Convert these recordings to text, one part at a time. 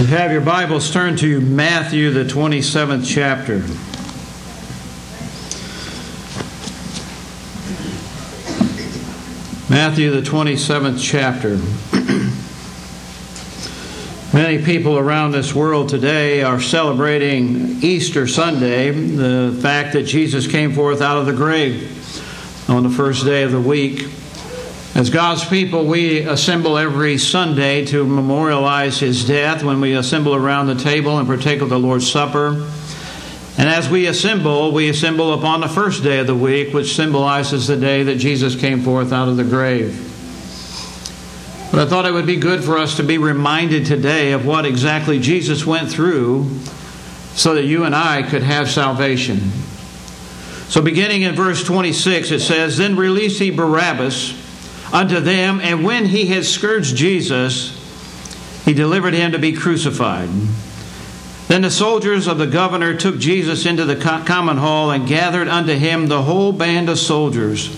You have your Bibles turned to Matthew, the 27th chapter. Matthew, the 27th chapter. Many people around this world today are celebrating Easter Sunday, the fact that Jesus came forth out of the grave on the first day of the week. As God's people, we assemble every Sunday to memorialize his death when we assemble around the table and partake of the Lord's Supper. And as we assemble, we assemble upon the first day of the week, which symbolizes the day that Jesus came forth out of the grave. But I thought it would be good for us to be reminded today of what exactly Jesus went through so that you and I could have salvation. So, beginning in verse 26, it says, Then released he Barabbas unto them, and when he had scourged Jesus, he delivered him to be crucified. Then the soldiers of the governor took Jesus into the common hall and gathered unto him the whole band of soldiers,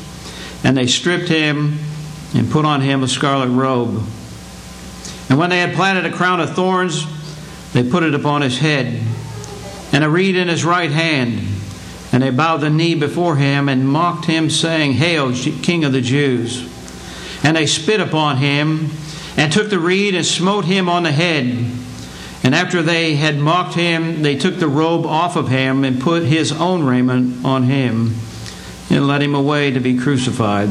and they stripped him and put on him a scarlet robe. And when they had planted a crown of thorns, they put it upon his head, and a reed in his right hand. And they bowed the knee before him and mocked him, saying, Hail, King of the Jews! And they spit upon him, and took the reed and smote him on the head. And after they had mocked him, they took the robe off of him and put his own raiment on him, and led him away to be crucified.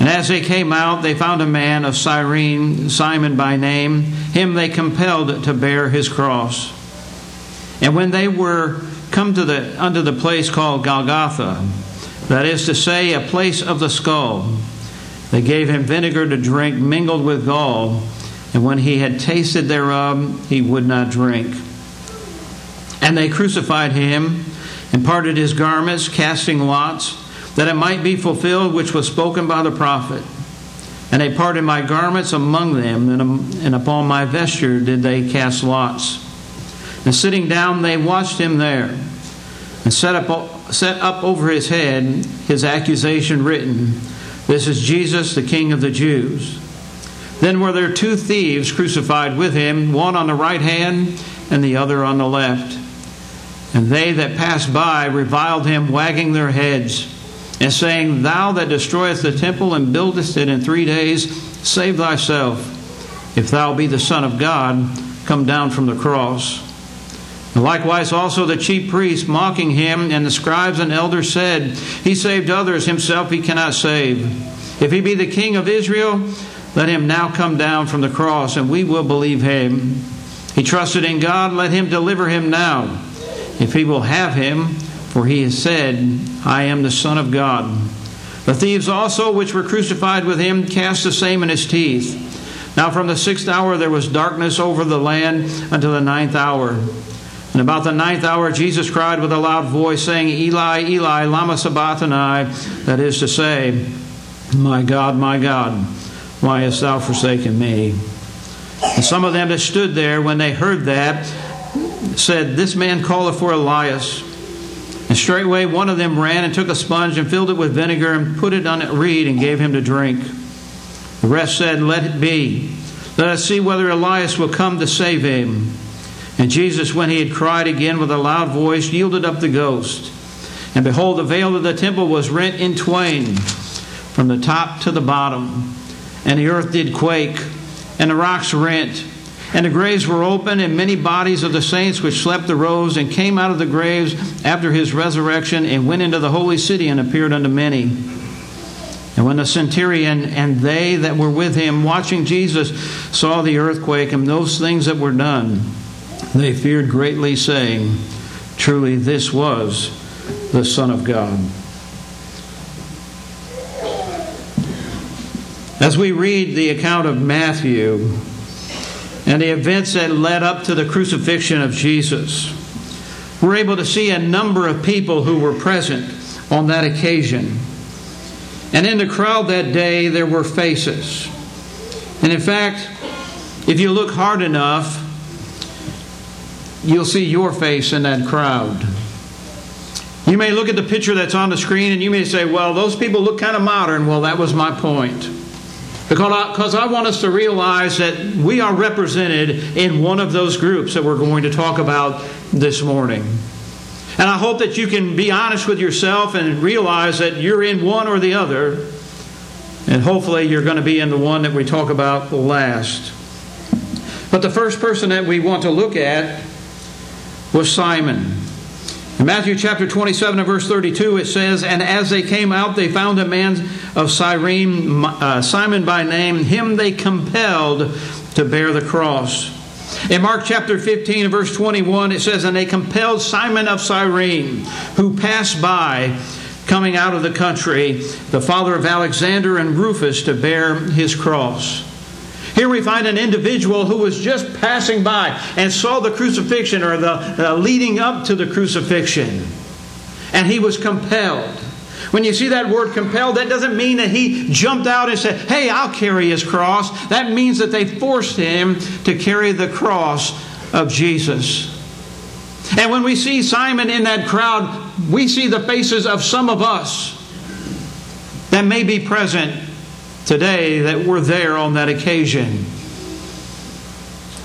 And as they came out, they found a man of Cyrene, Simon by name. Him they compelled to bear his cross. And when they were come to the unto the place called Golgotha, that is to say, a place of the skull, they gave him vinegar to drink mingled with gall, and when he had tasted thereof, he would not drink. And they crucified him and parted his garments, casting lots, that it might be fulfilled which was spoken by the prophet. And they parted my garments among them, and um, upon my vesture did they cast lots. And sitting down, they watched him there, and set up, set up over his head his accusation written this is Jesus, the King of the Jews. Then were there two thieves crucified with him, one on the right hand and the other on the left. And they that passed by reviled him, wagging their heads, and saying, Thou that destroyest the temple and buildest it in three days, save thyself. If thou be the Son of God, come down from the cross. Likewise, also the chief priests, mocking him, and the scribes and elders said, He saved others, himself he cannot save. If he be the king of Israel, let him now come down from the cross, and we will believe him. He trusted in God, let him deliver him now, if he will have him, for he has said, I am the Son of God. The thieves also, which were crucified with him, cast the same in his teeth. Now from the sixth hour there was darkness over the land until the ninth hour. And about the ninth hour, Jesus cried with a loud voice, saying, Eli, Eli, Lama Sabachthani, that is to say, My God, my God, why hast thou forsaken me? And some of them that stood there, when they heard that, said, This man calleth for Elias. And straightway one of them ran and took a sponge and filled it with vinegar and put it on a reed and gave him to drink. The rest said, Let it be. Let us see whether Elias will come to save him. And Jesus, when he had cried again with a loud voice, yielded up the ghost. And behold, the veil of the temple was rent in twain from the top to the bottom. And the earth did quake, and the rocks rent. And the graves were open, and many bodies of the saints which slept arose and came out of the graves after his resurrection and went into the holy city and appeared unto many. And when the centurion and they that were with him watching Jesus saw the earthquake and those things that were done, they feared greatly, saying, Truly, this was the Son of God. As we read the account of Matthew and the events that led up to the crucifixion of Jesus, we're able to see a number of people who were present on that occasion. And in the crowd that day, there were faces. And in fact, if you look hard enough, you'll see your face in that crowd. You may look at the picture that's on the screen and you may say, well, those people look kind of modern. Well, that was my point. Because I want us to realize that we are represented in one of those groups that we're going to talk about this morning. And I hope that you can be honest with yourself and realize that you're in one or the other. And hopefully you're going to be in the one that we talk about last. But the first person that we want to look at was Simon. In Matthew chapter 27 and verse 32, it says, And as they came out, they found a man of Cyrene, uh, Simon by name. Him they compelled to bear the cross. In Mark chapter 15 and verse 21, it says, And they compelled Simon of Cyrene, who passed by, coming out of the country, the father of Alexander and Rufus, to bear his cross. Here we find an individual who was just passing by and saw the crucifixion or the uh, leading up to the crucifixion. And he was compelled. When you see that word compelled, that doesn't mean that he jumped out and said, Hey, I'll carry his cross. That means that they forced him to carry the cross of Jesus. And when we see Simon in that crowd, we see the faces of some of us that may be present today that were there on that occasion.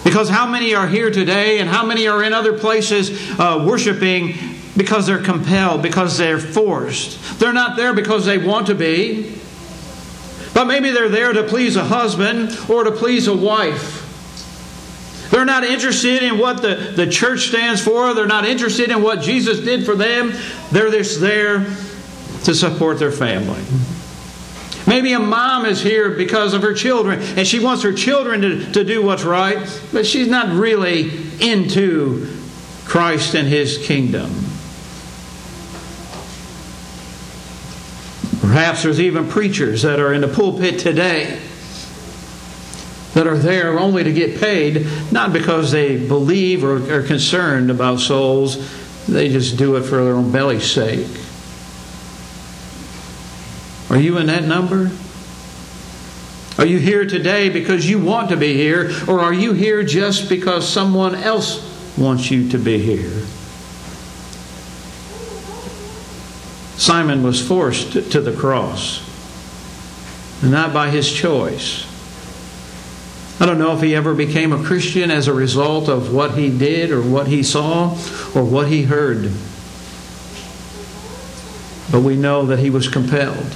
Because how many are here today and how many are in other places uh, worshiping because they're compelled, because they're forced? They're not there because they want to be, but maybe they're there to please a husband or to please a wife. They're not interested in what the, the church stands for. They're not interested in what Jesus did for them. They're just there to support their family. Maybe a mom is here because of her children and she wants her children to, to do what's right, but she's not really into Christ and His kingdom. Perhaps there's even preachers that are in the pulpit today that are there only to get paid, not because they believe or are concerned about souls, they just do it for their own belly's sake. Are you in that number? Are you here today because you want to be here, or are you here just because someone else wants you to be here? Simon was forced to the cross, and not by his choice. I don't know if he ever became a Christian as a result of what he did or what he saw or what he heard. But we know that he was compelled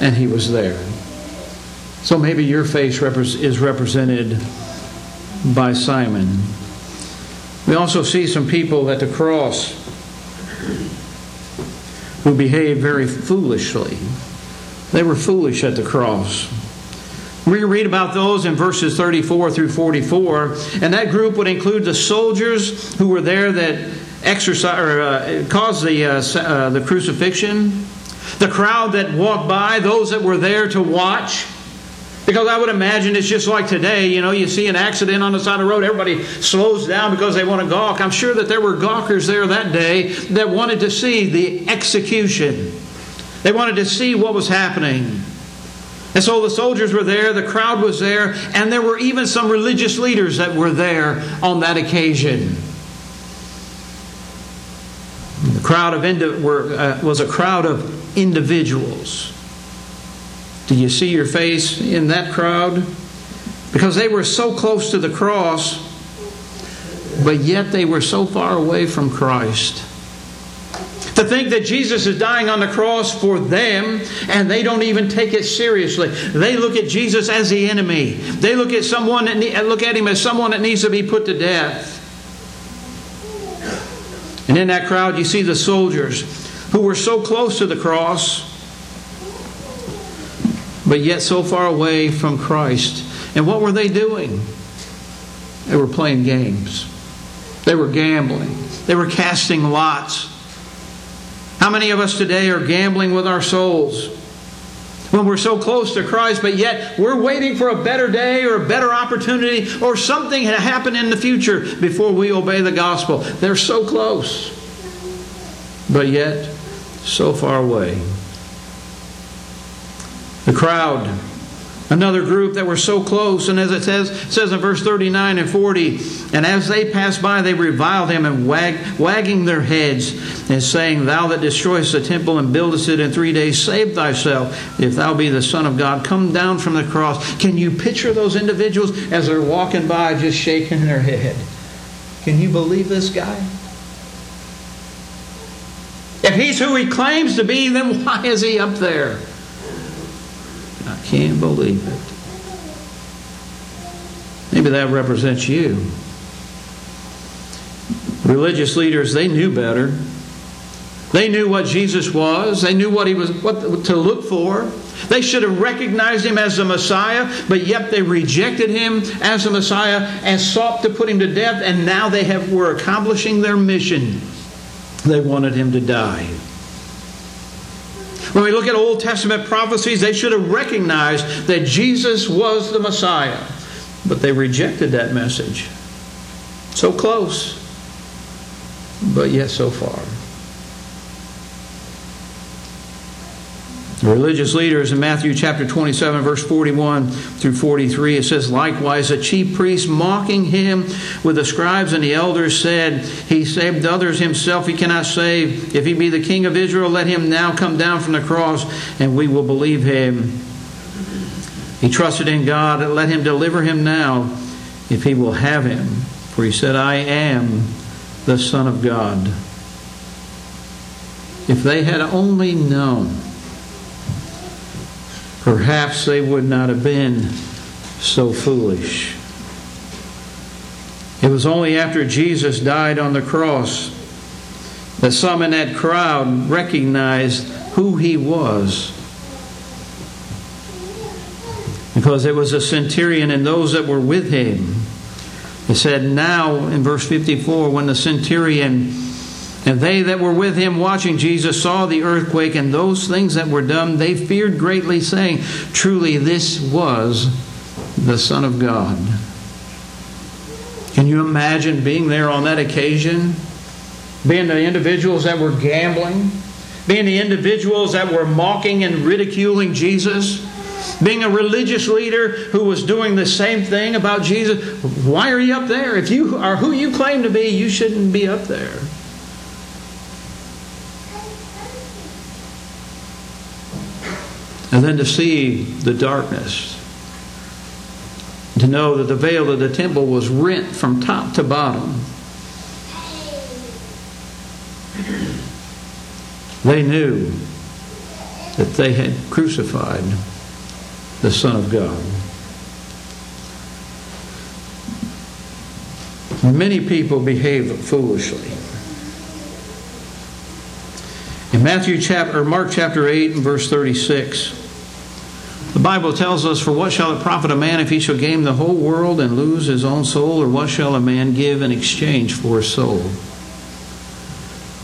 and he was there. So maybe your face is represented by Simon. We also see some people at the cross who behaved very foolishly. They were foolish at the cross. We read about those in verses 34 through 44, and that group would include the soldiers who were there that exercise or uh, caused the uh, uh, the crucifixion, the crowd that walked by, those that were there to watch. Because I would imagine it's just like today, you know, you see an accident on the side of the road, everybody slows down because they want to gawk. I'm sure that there were gawkers there that day that wanted to see the execution. They wanted to see what was happening. And so the soldiers were there, the crowd was there, and there were even some religious leaders that were there on that occasion. The crowd of uh, was a crowd of individuals. Do you see your face in that crowd? Because they were so close to the cross, but yet they were so far away from Christ. To think that Jesus is dying on the cross for them and they don't even take it seriously. They look at Jesus as the enemy. They look at someone that ne- look at him as someone that needs to be put to death. And in that crowd you see the soldiers who were so close to the cross, but yet so far away from Christ. And what were they doing? They were playing games, they were gambling, they were casting lots. How many of us today are gambling with our souls? When we're so close to Christ, but yet we're waiting for a better day or a better opportunity or something to happen in the future before we obey the gospel. They're so close, but yet so far away. The crowd Another group that were so close, and as it says, it says in verse 39 and 40, and as they passed by, they reviled him and wag, wagging their heads and saying, Thou that destroyest the temple and buildest it in three days, save thyself. If thou be the Son of God, come down from the cross. Can you picture those individuals as they're walking by just shaking their head? Can you believe this guy? If he's who he claims to be, then why is he up there? I can't believe it. Maybe that represents you. Religious leaders, they knew better. They knew what Jesus was. They knew what he was what to look for. They should have recognized him as the Messiah, but yet they rejected him as the Messiah and sought to put him to death, and now they have, were accomplishing their mission. They wanted him to die. When we look at Old Testament prophecies, they should have recognized that Jesus was the Messiah, but they rejected that message. So close, but yet so far. The religious leaders in Matthew chapter 27, verse 41 through 43, it says, Likewise, the chief priests mocking him with the scribes and the elders said, He saved others himself, he cannot save. If he be the king of Israel, let him now come down from the cross, and we will believe him. He trusted in God, and let him deliver him now, if he will have him. For he said, I am the Son of God. If they had only known, perhaps they would not have been so foolish. It was only after Jesus died on the cross that some in that crowd recognized who he was. Because it was a centurion and those that were with him. It said, Now, in verse 54, when the centurion and they that were with him watching Jesus saw the earthquake and those things that were done, they feared greatly, saying, Truly, this was the Son of God. Can you imagine being there on that occasion? Being the individuals that were gambling? Being the individuals that were mocking and ridiculing Jesus? Being a religious leader who was doing the same thing about Jesus? Why are you up there? If you are who you claim to be, you shouldn't be up there. And then to see the darkness. To know that the veil of the temple was rent from top to bottom. They knew that they had crucified the Son of God. Many people behave foolishly. In Matthew chapter Mark chapter 8 and verse 36, the Bible tells us, For what shall it profit a man if he shall gain the whole world and lose his own soul? Or what shall a man give in exchange for his soul?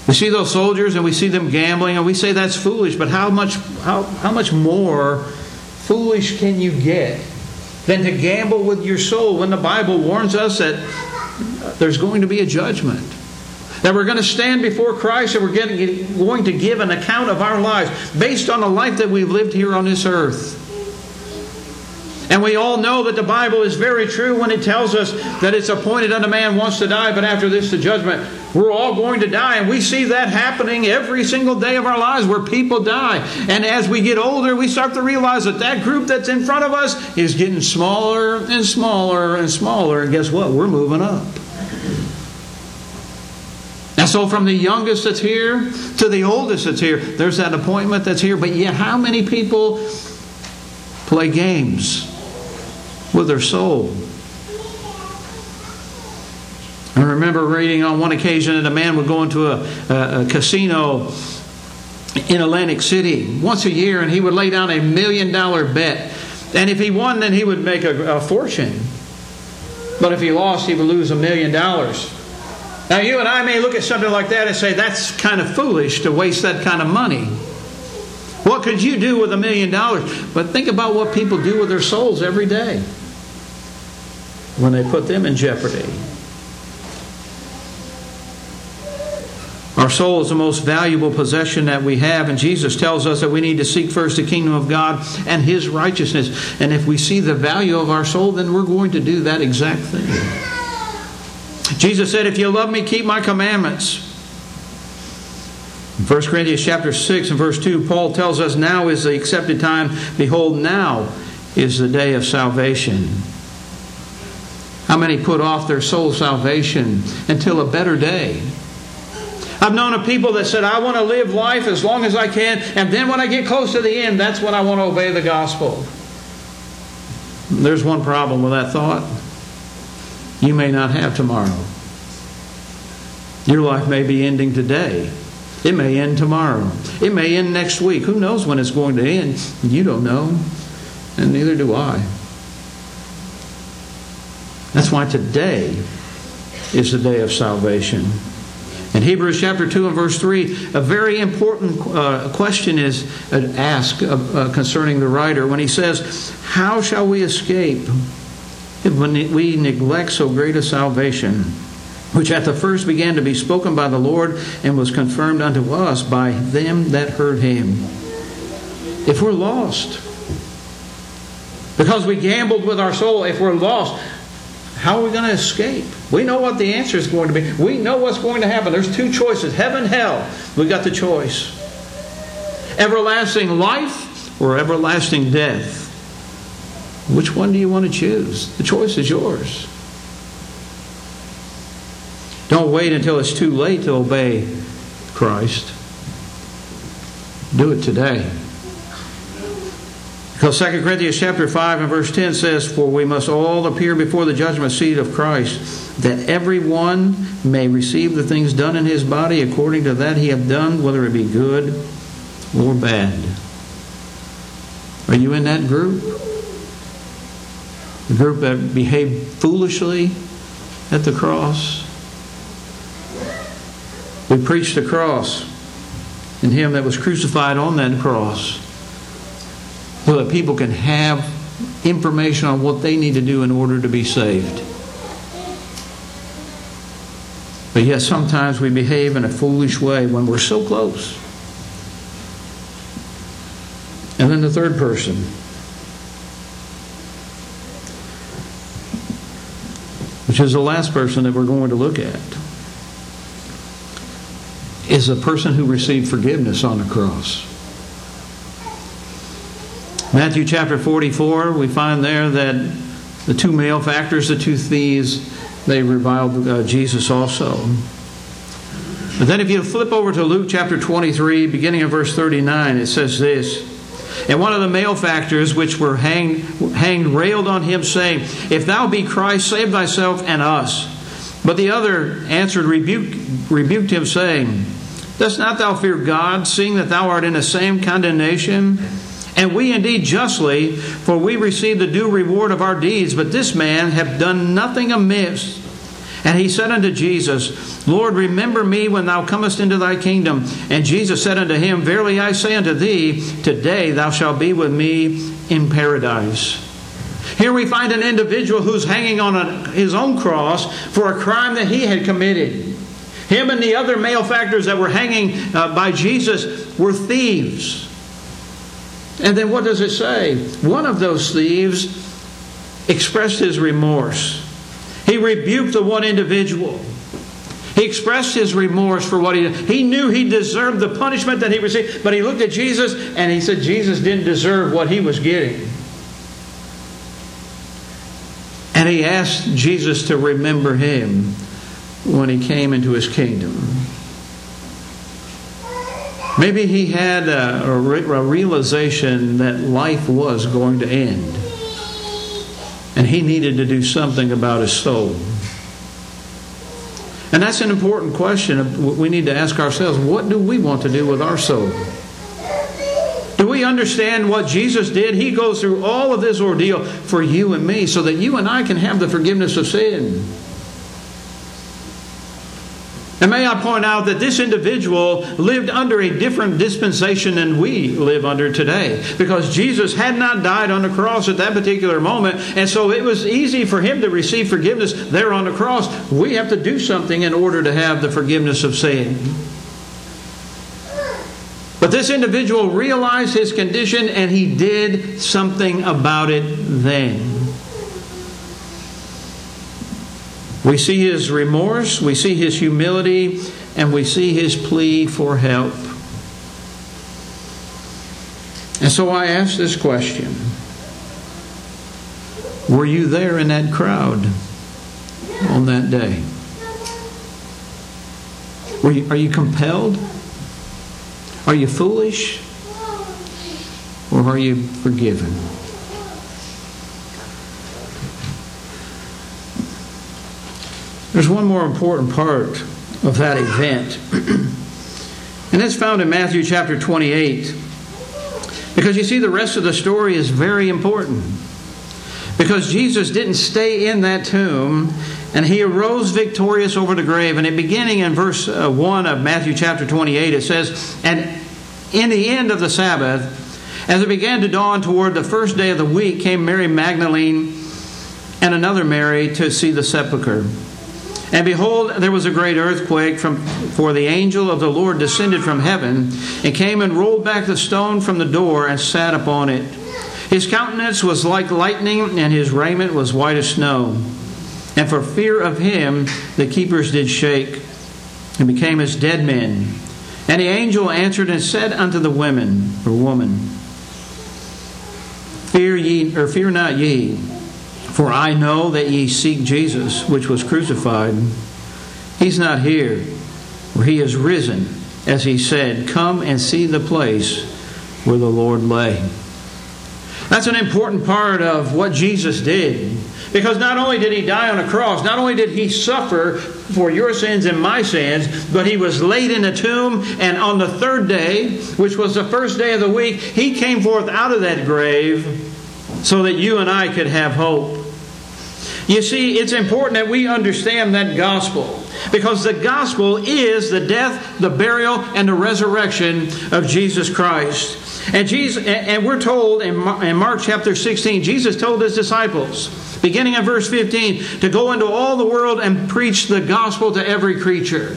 We see those soldiers and we see them gambling and we say that's foolish, but how much, how, how much more foolish can you get than to gamble with your soul when the Bible warns us that there's going to be a judgment? That we're going to stand before Christ and we're going to give an account of our lives based on the life that we've lived here on this earth. And we all know that the Bible is very true when it tells us that it's appointed unto man once to die, but after this the judgment. We're all going to die, and we see that happening every single day of our lives where people die. And as we get older, we start to realize that that group that's in front of us is getting smaller and smaller and smaller. And guess what? We're moving up. And so, from the youngest that's here to the oldest that's here, there's that appointment that's here. But yet, how many people play games? With their soul. I remember reading on one occasion that a man would go into a, a, a casino in Atlantic City once a year and he would lay down a million dollar bet. And if he won, then he would make a, a fortune. But if he lost, he would lose a million dollars. Now, you and I may look at something like that and say, that's kind of foolish to waste that kind of money. What could you do with a million dollars? But think about what people do with their souls every day when they put them in jeopardy. Our soul is the most valuable possession that we have, and Jesus tells us that we need to seek first the kingdom of God and His righteousness. And if we see the value of our soul, then we're going to do that exact thing. Jesus said, If you love me, keep my commandments. In 1 Corinthians chapter 6 and verse 2, Paul tells us, Now is the accepted time. Behold, now is the day of salvation. How many put off their soul salvation until a better day? I've known of people that said, I want to live life as long as I can, and then when I get close to the end, that's when I want to obey the gospel. There's one problem with that thought. You may not have tomorrow. Your life may be ending today. It may end tomorrow. It may end next week. Who knows when it's going to end? You don't know, and neither do I. That's why today is the day of salvation. In Hebrews chapter 2 and verse 3, a very important uh, question is asked uh, uh, concerning the writer when he says, How shall we escape when we neglect so great a salvation, which at the first began to be spoken by the Lord and was confirmed unto us by them that heard him? If we're lost, because we gambled with our soul, if we're lost, how are we going to escape? We know what the answer is going to be. We know what's going to happen. There's two choices heaven, hell. We got the choice everlasting life or everlasting death. Which one do you want to choose? The choice is yours. Don't wait until it's too late to obey Christ. Do it today. Because 2 Corinthians chapter 5 and verse 10 says, For we must all appear before the judgment seat of Christ, that every one may receive the things done in his body according to that he hath done, whether it be good or bad. Are you in that group? The group that behaved foolishly at the cross? We preached the cross and him that was crucified on that cross so that people can have information on what they need to do in order to be saved. But yet, sometimes we behave in a foolish way when we're so close. And then the third person. Which is the last person that we're going to look at, is a person who received forgiveness on the cross. Matthew chapter 44, we find there that the two malefactors, the two thieves, they reviled uh, Jesus also. But then if you flip over to Luke chapter 23, beginning of verse 39, it says this. And one of the malefactors which were hanged, hanged railed on him, saying, If thou be Christ, save thyself and us. But the other answered, rebuked, rebuked him, saying, Dost not thou fear God, seeing that thou art in the same condemnation? And we indeed justly, for we receive the due reward of our deeds, but this man hath done nothing amiss. And he said unto Jesus, Lord, remember me when thou comest into thy kingdom. And Jesus said unto him, Verily I say unto thee, today thou shalt be with me in paradise. Here we find an individual who's hanging on a, his own cross for a crime that he had committed. Him and the other malefactors that were hanging uh, by Jesus were thieves. And then what does it say? One of those thieves expressed his remorse. He rebuked the one individual. He expressed his remorse for what he did. He knew he deserved the punishment that he received, but he looked at Jesus and he said Jesus didn't deserve what he was getting. And he asked Jesus to remember him when he came into his kingdom. Maybe he had a, a, a realization that life was going to end. And he needed to do something about his soul. And that's an important question we need to ask ourselves. What do we want to do with our soul? Do we understand what Jesus did? He goes through all of this ordeal for you and me so that you and I can have the forgiveness of sin. And may I point out that this individual lived under a different dispensation than we live under today. Because Jesus had not died on the cross at that particular moment. And so it was easy for him to receive forgiveness there on the cross. We have to do something in order to have the forgiveness of sin. But this individual realized his condition and he did something about it then. We see his remorse, we see his humility, and we see his plea for help. And so I ask this question Were you there in that crowd on that day? You, are you compelled? Are you foolish? Or are you forgiven? There's one more important part of that event, and it's found in Matthew chapter 28. Because you see, the rest of the story is very important. Because Jesus didn't stay in that tomb and he arose victorious over the grave. And beginning in verse uh, 1 of Matthew chapter 28, it says, And in the end of the Sabbath, as it began to dawn toward the first day of the week, came Mary Magdalene and another Mary to see the sepulchre. And behold, there was a great earthquake, from, for the angel of the Lord descended from heaven, and came and rolled back the stone from the door and sat upon it. His countenance was like lightning, and his raiment was white as snow. And for fear of him, the keepers did shake, and became as dead men. And the angel answered and said unto the women, or woman, Fear ye, or fear not ye, for I know that ye seek Jesus, which was crucified. He's not here, for he is risen, as he said, Come and see the place where the Lord lay. That's an important part of what Jesus did. Because not only did he die on a cross, not only did he suffer for your sins and my sins, but he was laid in a tomb, and on the third day, which was the first day of the week, he came forth out of that grave so that you and I could have hope. You see, it's important that we understand that gospel because the gospel is the death, the burial, and the resurrection of Jesus Christ. And Jesus, and we're told in Mark chapter 16, Jesus told his disciples, beginning in verse 15, to go into all the world and preach the gospel to every creature.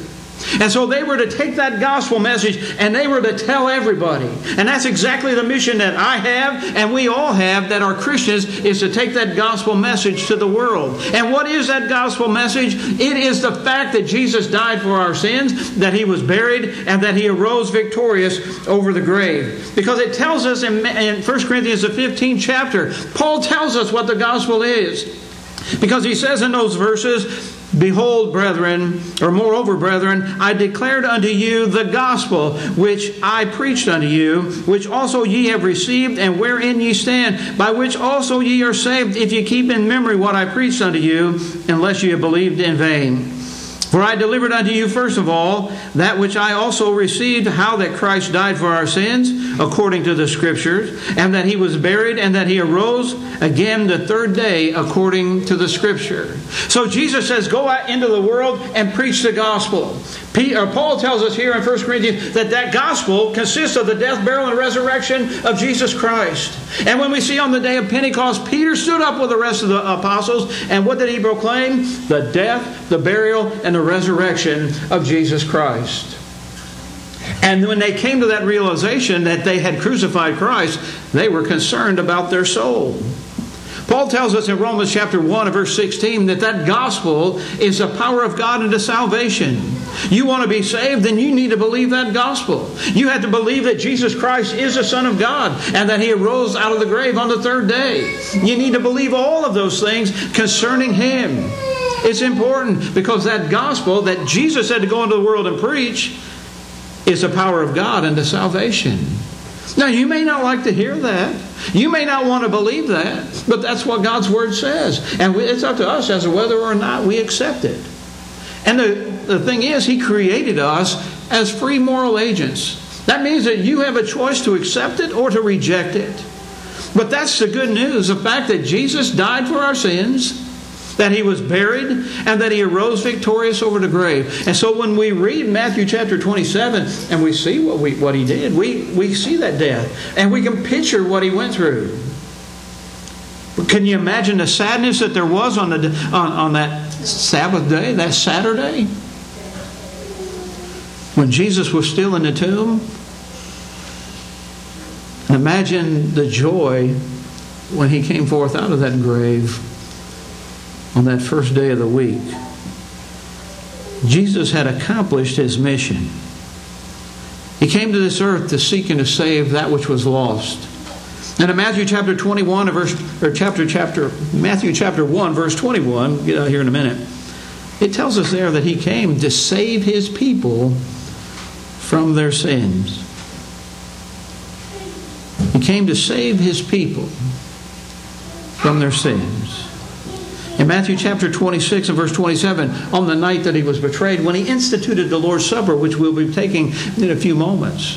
And so they were to take that gospel message and they were to tell everybody. And that's exactly the mission that I have and we all have that are Christians is to take that gospel message to the world. And what is that gospel message? It is the fact that Jesus died for our sins, that he was buried, and that he arose victorious over the grave. Because it tells us in, in 1 Corinthians, the 15th chapter, Paul tells us what the gospel is. Because he says in those verses, Behold, brethren, or moreover, brethren, I declared unto you the gospel which I preached unto you, which also ye have received, and wherein ye stand, by which also ye are saved, if ye keep in memory what I preached unto you, unless ye have believed in vain. For I delivered unto you first of all that which I also received, how that Christ died for our sins, according to the Scriptures, and that he was buried, and that he arose again the third day, according to the Scripture. So Jesus says, Go out into the world and preach the gospel. Uh, Paul tells us here in 1 Corinthians that that gospel consists of the death, burial, and resurrection of Jesus Christ. And when we see on the day of Pentecost, Peter stood up with the rest of the apostles, and what did he proclaim? The death, the burial, and the resurrection of Jesus Christ. And when they came to that realization that they had crucified Christ, they were concerned about their soul. Paul tells us in Romans chapter 1 and verse 16 that that gospel is the power of God into salvation. You want to be saved, then you need to believe that gospel. You have to believe that Jesus Christ is the Son of God and that He arose out of the grave on the third day. You need to believe all of those things concerning Him. It's important because that gospel that Jesus said to go into the world and preach is the power of God unto salvation. Now, you may not like to hear that. You may not want to believe that, but that's what God's Word says. And it's up to us as to whether or not we accept it. And the, the thing is, He created us as free moral agents. That means that you have a choice to accept it or to reject it. But that's the good news the fact that Jesus died for our sins that he was buried, and that he arose victorious over the grave. And so when we read Matthew chapter 27 and we see what, we, what he did, we, we see that death, and we can picture what he went through. Can you imagine the sadness that there was on, the, on, on that Sabbath day, that Saturday? When Jesus was still in the tomb? Imagine the joy when he came forth out of that grave on that first day of the week. Jesus had accomplished his mission. He came to this earth to seek and to save that which was lost. And in Matthew chapter 21, verse, or chapter, chapter, Matthew chapter 1, verse 21, get out here in a minute, it tells us there that he came to save his people from their sins. He came to save his people from their sins. In Matthew chapter 26 and verse 27, on the night that he was betrayed, when he instituted the Lord's Supper, which we'll be taking in a few moments,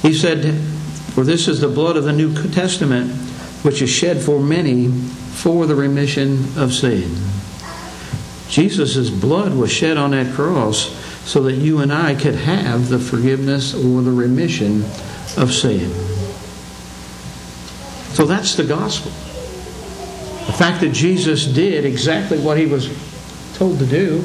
he said, For this is the blood of the New Testament, which is shed for many for the remission of sin. Jesus' blood was shed on that cross so that you and I could have the forgiveness or the remission of sin. So that's the gospel. Fact that Jesus did exactly what he was told to do,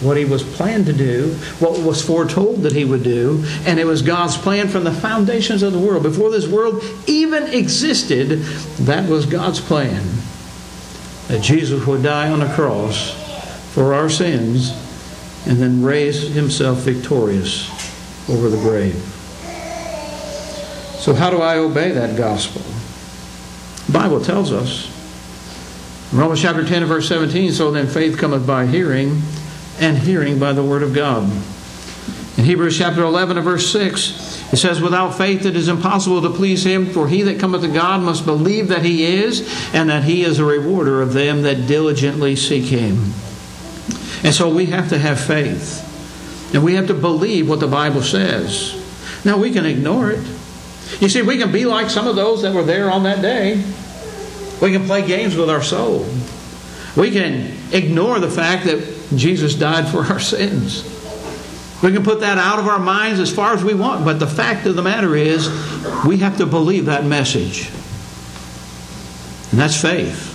what he was planned to do, what was foretold that he would do, and it was God's plan from the foundations of the world. Before this world even existed, that was God's plan. That Jesus would die on a cross for our sins and then raise himself victorious over the grave. So, how do I obey that gospel? The Bible tells us. Romans chapter 10 verse 17, so then faith cometh by hearing, and hearing by the word of God. In Hebrews chapter 11 and verse 6, it says, Without faith it is impossible to please him, for he that cometh to God must believe that he is, and that he is a rewarder of them that diligently seek him. And so we have to have faith. And we have to believe what the Bible says. Now, we can ignore it. You see, we can be like some of those that were there on that day. We can play games with our soul. We can ignore the fact that Jesus died for our sins. We can put that out of our minds as far as we want, but the fact of the matter is, we have to believe that message. And that's faith.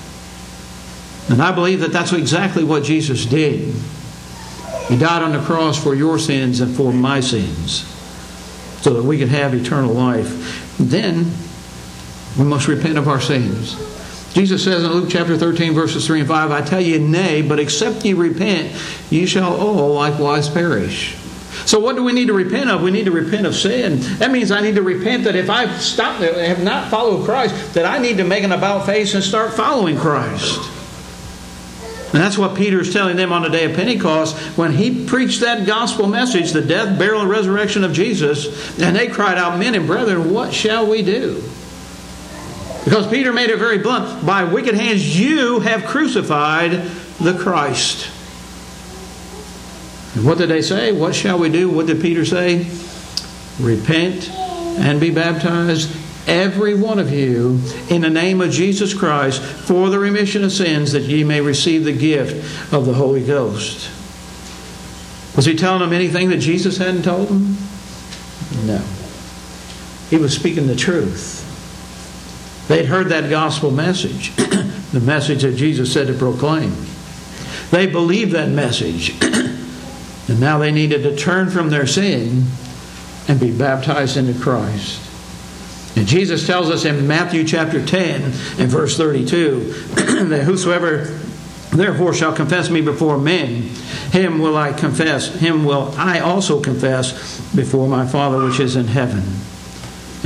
And I believe that that's exactly what Jesus did. He died on the cross for your sins and for my sins so that we could have eternal life. Then we must repent of our sins. Jesus says in Luke chapter 13, verses 3 and 5, I tell you, nay, but except ye repent, ye shall all likewise perish. So, what do we need to repent of? We need to repent of sin. That means I need to repent that if I've stopped, have not followed Christ, that I need to make an about face and start following Christ. And that's what Peter is telling them on the day of Pentecost when he preached that gospel message, the death, burial, and resurrection of Jesus. And they cried out, Men and brethren, what shall we do? Because Peter made it very blunt by wicked hands, you have crucified the Christ. And what did they say? What shall we do? What did Peter say? Repent and be baptized every one of you in the name of Jesus Christ for the remission of sins that ye may receive the gift of the Holy Ghost. Was he telling them anything that Jesus hadn't told them? No. He was speaking the truth. They'd heard that gospel message, the message that Jesus said to proclaim. They believed that message. and now they needed to turn from their sin and be baptized into Christ. And Jesus tells us in Matthew chapter 10 and verse 32 that whosoever therefore shall confess me before men, him will I confess, him will I also confess before my Father which is in heaven.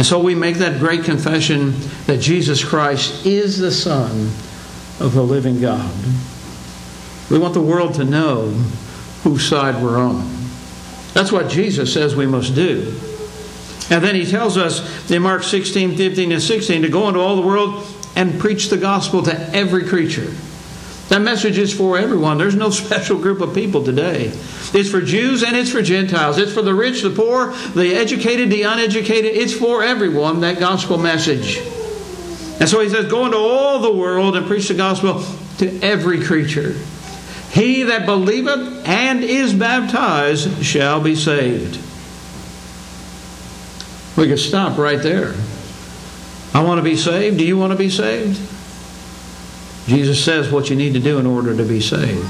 And so we make that great confession that Jesus Christ is the Son of the living God. We want the world to know whose side we're on. That's what Jesus says we must do. And then he tells us in Mark 16, 15, and 16 to go into all the world and preach the gospel to every creature. That message is for everyone. There's no special group of people today. It's for Jews and it's for Gentiles. It's for the rich, the poor, the educated, the uneducated. It's for everyone, that gospel message. And so he says, Go into all the world and preach the gospel to every creature. He that believeth and is baptized shall be saved. We could stop right there. I want to be saved. Do you want to be saved? Jesus says what you need to do in order to be saved.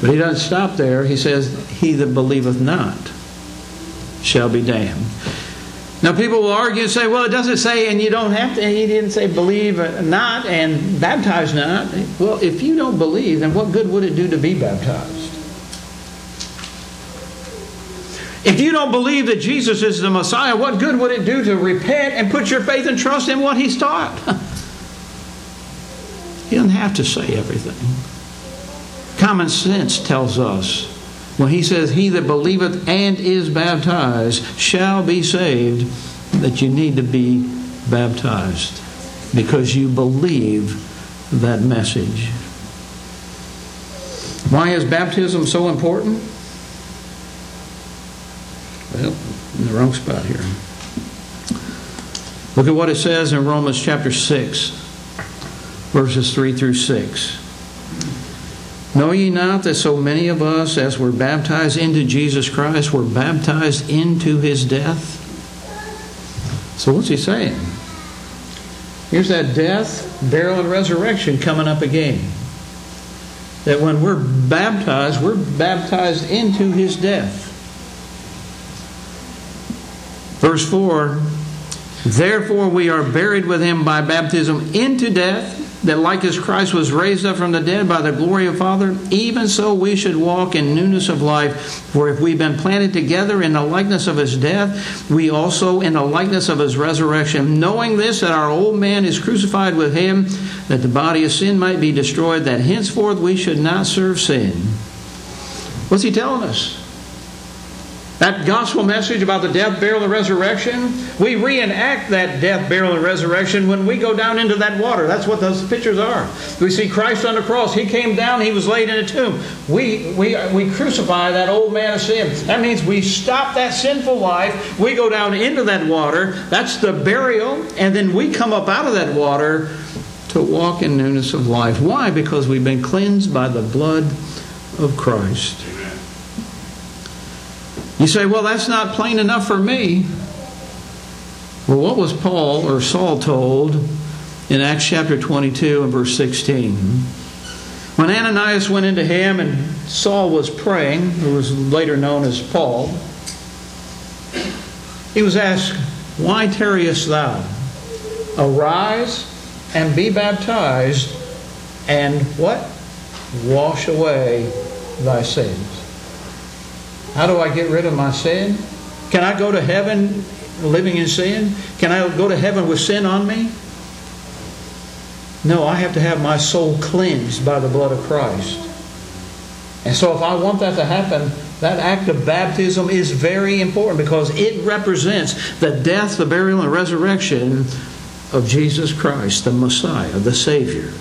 But he doesn't stop there. He says, He that believeth not shall be damned. Now, people will argue and say, well, it doesn't say, and you don't have to, he didn't say believe not and baptize not. Well, if you don't believe, then what good would it do to be baptized? If you don't believe that Jesus is the Messiah, what good would it do to repent and put your faith and trust in what He's taught? he doesn't have to say everything. Common sense tells us when He says, He that believeth and is baptized shall be saved, that you need to be baptized because you believe that message. Why is baptism so important? Well, in the wrong spot here. Look at what it says in Romans chapter 6, verses 3 through 6. Know ye not that so many of us, as were baptized into Jesus Christ, were baptized into his death? So, what's he saying? Here's that death, burial, and resurrection coming up again. That when we're baptized, we're baptized into his death. Verse 4 Therefore we are buried with him by baptism into death, that like as Christ was raised up from the dead by the glory of Father, even so we should walk in newness of life. For if we've been planted together in the likeness of his death, we also in the likeness of his resurrection, knowing this, that our old man is crucified with him, that the body of sin might be destroyed, that henceforth we should not serve sin. What's he telling us? That gospel message about the death, burial, and resurrection, we reenact that death, burial, and resurrection when we go down into that water. That's what those pictures are. We see Christ on the cross. He came down, he was laid in a tomb. We, we, we crucify that old man of sin. That means we stop that sinful life. We go down into that water. That's the burial. And then we come up out of that water to walk in newness of life. Why? Because we've been cleansed by the blood of Christ. You say, well, that's not plain enough for me. Well, what was Paul or Saul told in Acts chapter 22 and verse 16? When Ananias went into him and Saul was praying, who was later known as Paul, he was asked, Why tarriest thou? Arise and be baptized, and what? Wash away thy sins. How do I get rid of my sin? Can I go to heaven living in sin? Can I go to heaven with sin on me? No, I have to have my soul cleansed by the blood of Christ. And so, if I want that to happen, that act of baptism is very important because it represents the death, the burial, and resurrection of Jesus Christ, the Messiah, the Savior.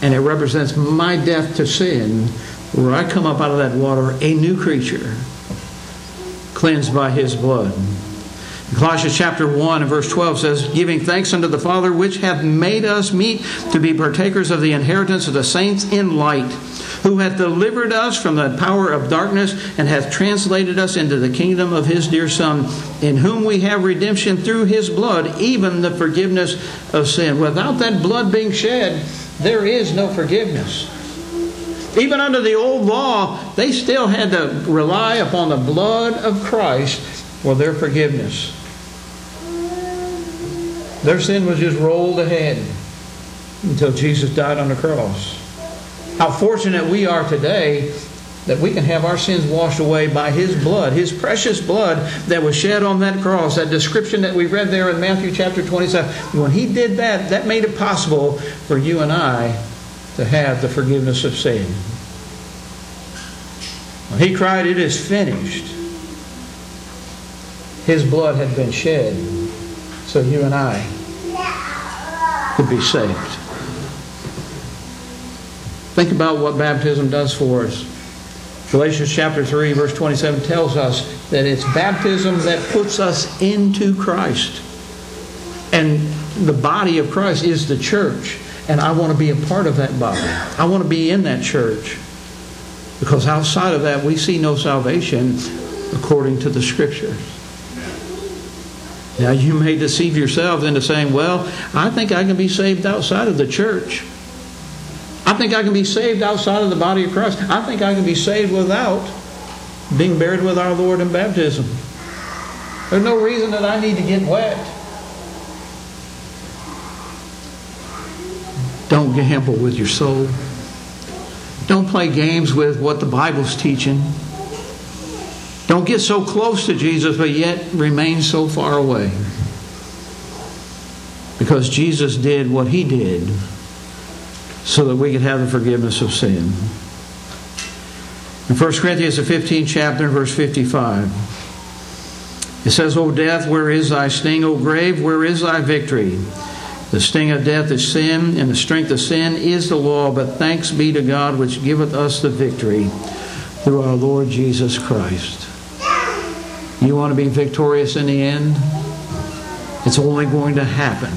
And it represents my death to sin where I come up out of that water a new creature, cleansed by his blood. Colossians chapter 1 and verse 12 says, Giving thanks unto the Father, which hath made us meet to be partakers of the inheritance of the saints in light, who hath delivered us from the power of darkness, and hath translated us into the kingdom of his dear Son, in whom we have redemption through his blood, even the forgiveness of sin. Without that blood being shed, there is no forgiveness. Even under the old law, they still had to rely upon the blood of Christ for their forgiveness. Their sin was just rolled ahead until Jesus died on the cross. How fortunate we are today that we can have our sins washed away by His blood, His precious blood that was shed on that cross. That description that we read there in Matthew chapter 27. When He did that, that made it possible for you and I to have the forgiveness of sin. When he cried, It is finished, his blood had been shed so you and I could be saved. Think about what baptism does for us. Galatians chapter 3, verse 27 tells us that it's baptism that puts us into Christ. And the body of Christ is the church and I want to be a part of that body. I want to be in that church. Because outside of that, we see no salvation according to the Scriptures. Now, you may deceive yourselves into saying, well, I think I can be saved outside of the church. I think I can be saved outside of the body of Christ. I think I can be saved without being buried with our Lord in baptism. There's no reason that I need to get wet. Don't gamble with your soul. Don't play games with what the Bible's teaching. Don't get so close to Jesus, but yet remain so far away. Because Jesus did what he did so that we could have the forgiveness of sin. In 1 Corinthians, 15th chapter, verse 55, it says, O death, where is thy sting? O grave, where is thy victory? The sting of death is sin, and the strength of sin is the law. But thanks be to God which giveth us the victory through our Lord Jesus Christ. You want to be victorious in the end? It's only going to happen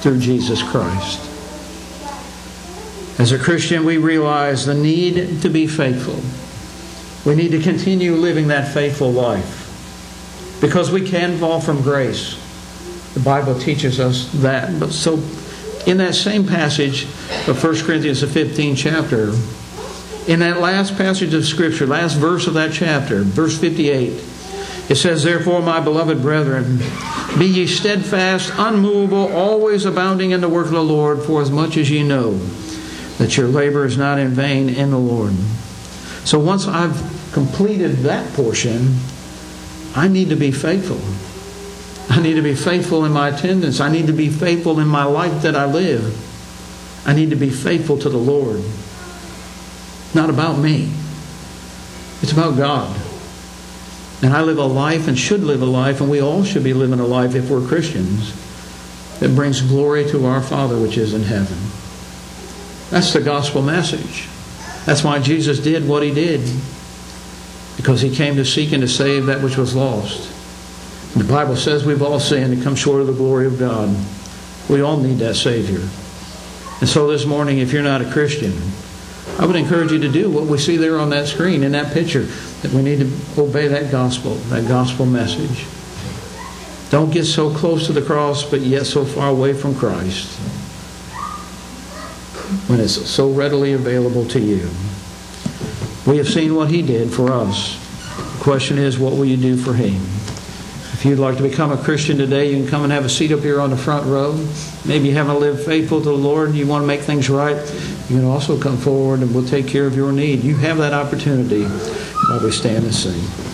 through Jesus Christ. As a Christian, we realize the need to be faithful. We need to continue living that faithful life because we can fall from grace. The Bible teaches us that. But so, in that same passage of 1 Corinthians, the 15th chapter, in that last passage of Scripture, last verse of that chapter, verse 58, it says, Therefore, my beloved brethren, be ye steadfast, unmovable, always abounding in the work of the Lord, for as much as ye know that your labor is not in vain in the Lord. So once I've completed that portion, I need to be faithful. I need to be faithful in my attendance. I need to be faithful in my life that I live. I need to be faithful to the Lord. Not about me. It's about God. And I live a life and should live a life, and we all should be living a life if we're Christians, that brings glory to our Father which is in heaven. That's the gospel message. That's why Jesus did what he did. Because he came to seek and to save that which was lost. The Bible says we've all sinned and come short of the glory of God. We all need that Savior. And so this morning, if you're not a Christian, I would encourage you to do what we see there on that screen in that picture that we need to obey that gospel, that gospel message. Don't get so close to the cross, but yet so far away from Christ when it's so readily available to you. We have seen what He did for us. The question is, what will you do for Him? If you'd like to become a Christian today, you can come and have a seat up here on the front row. Maybe you haven't lived faithful to the Lord and you want to make things right. You can also come forward and we'll take care of your need. You have that opportunity while we stand and sing.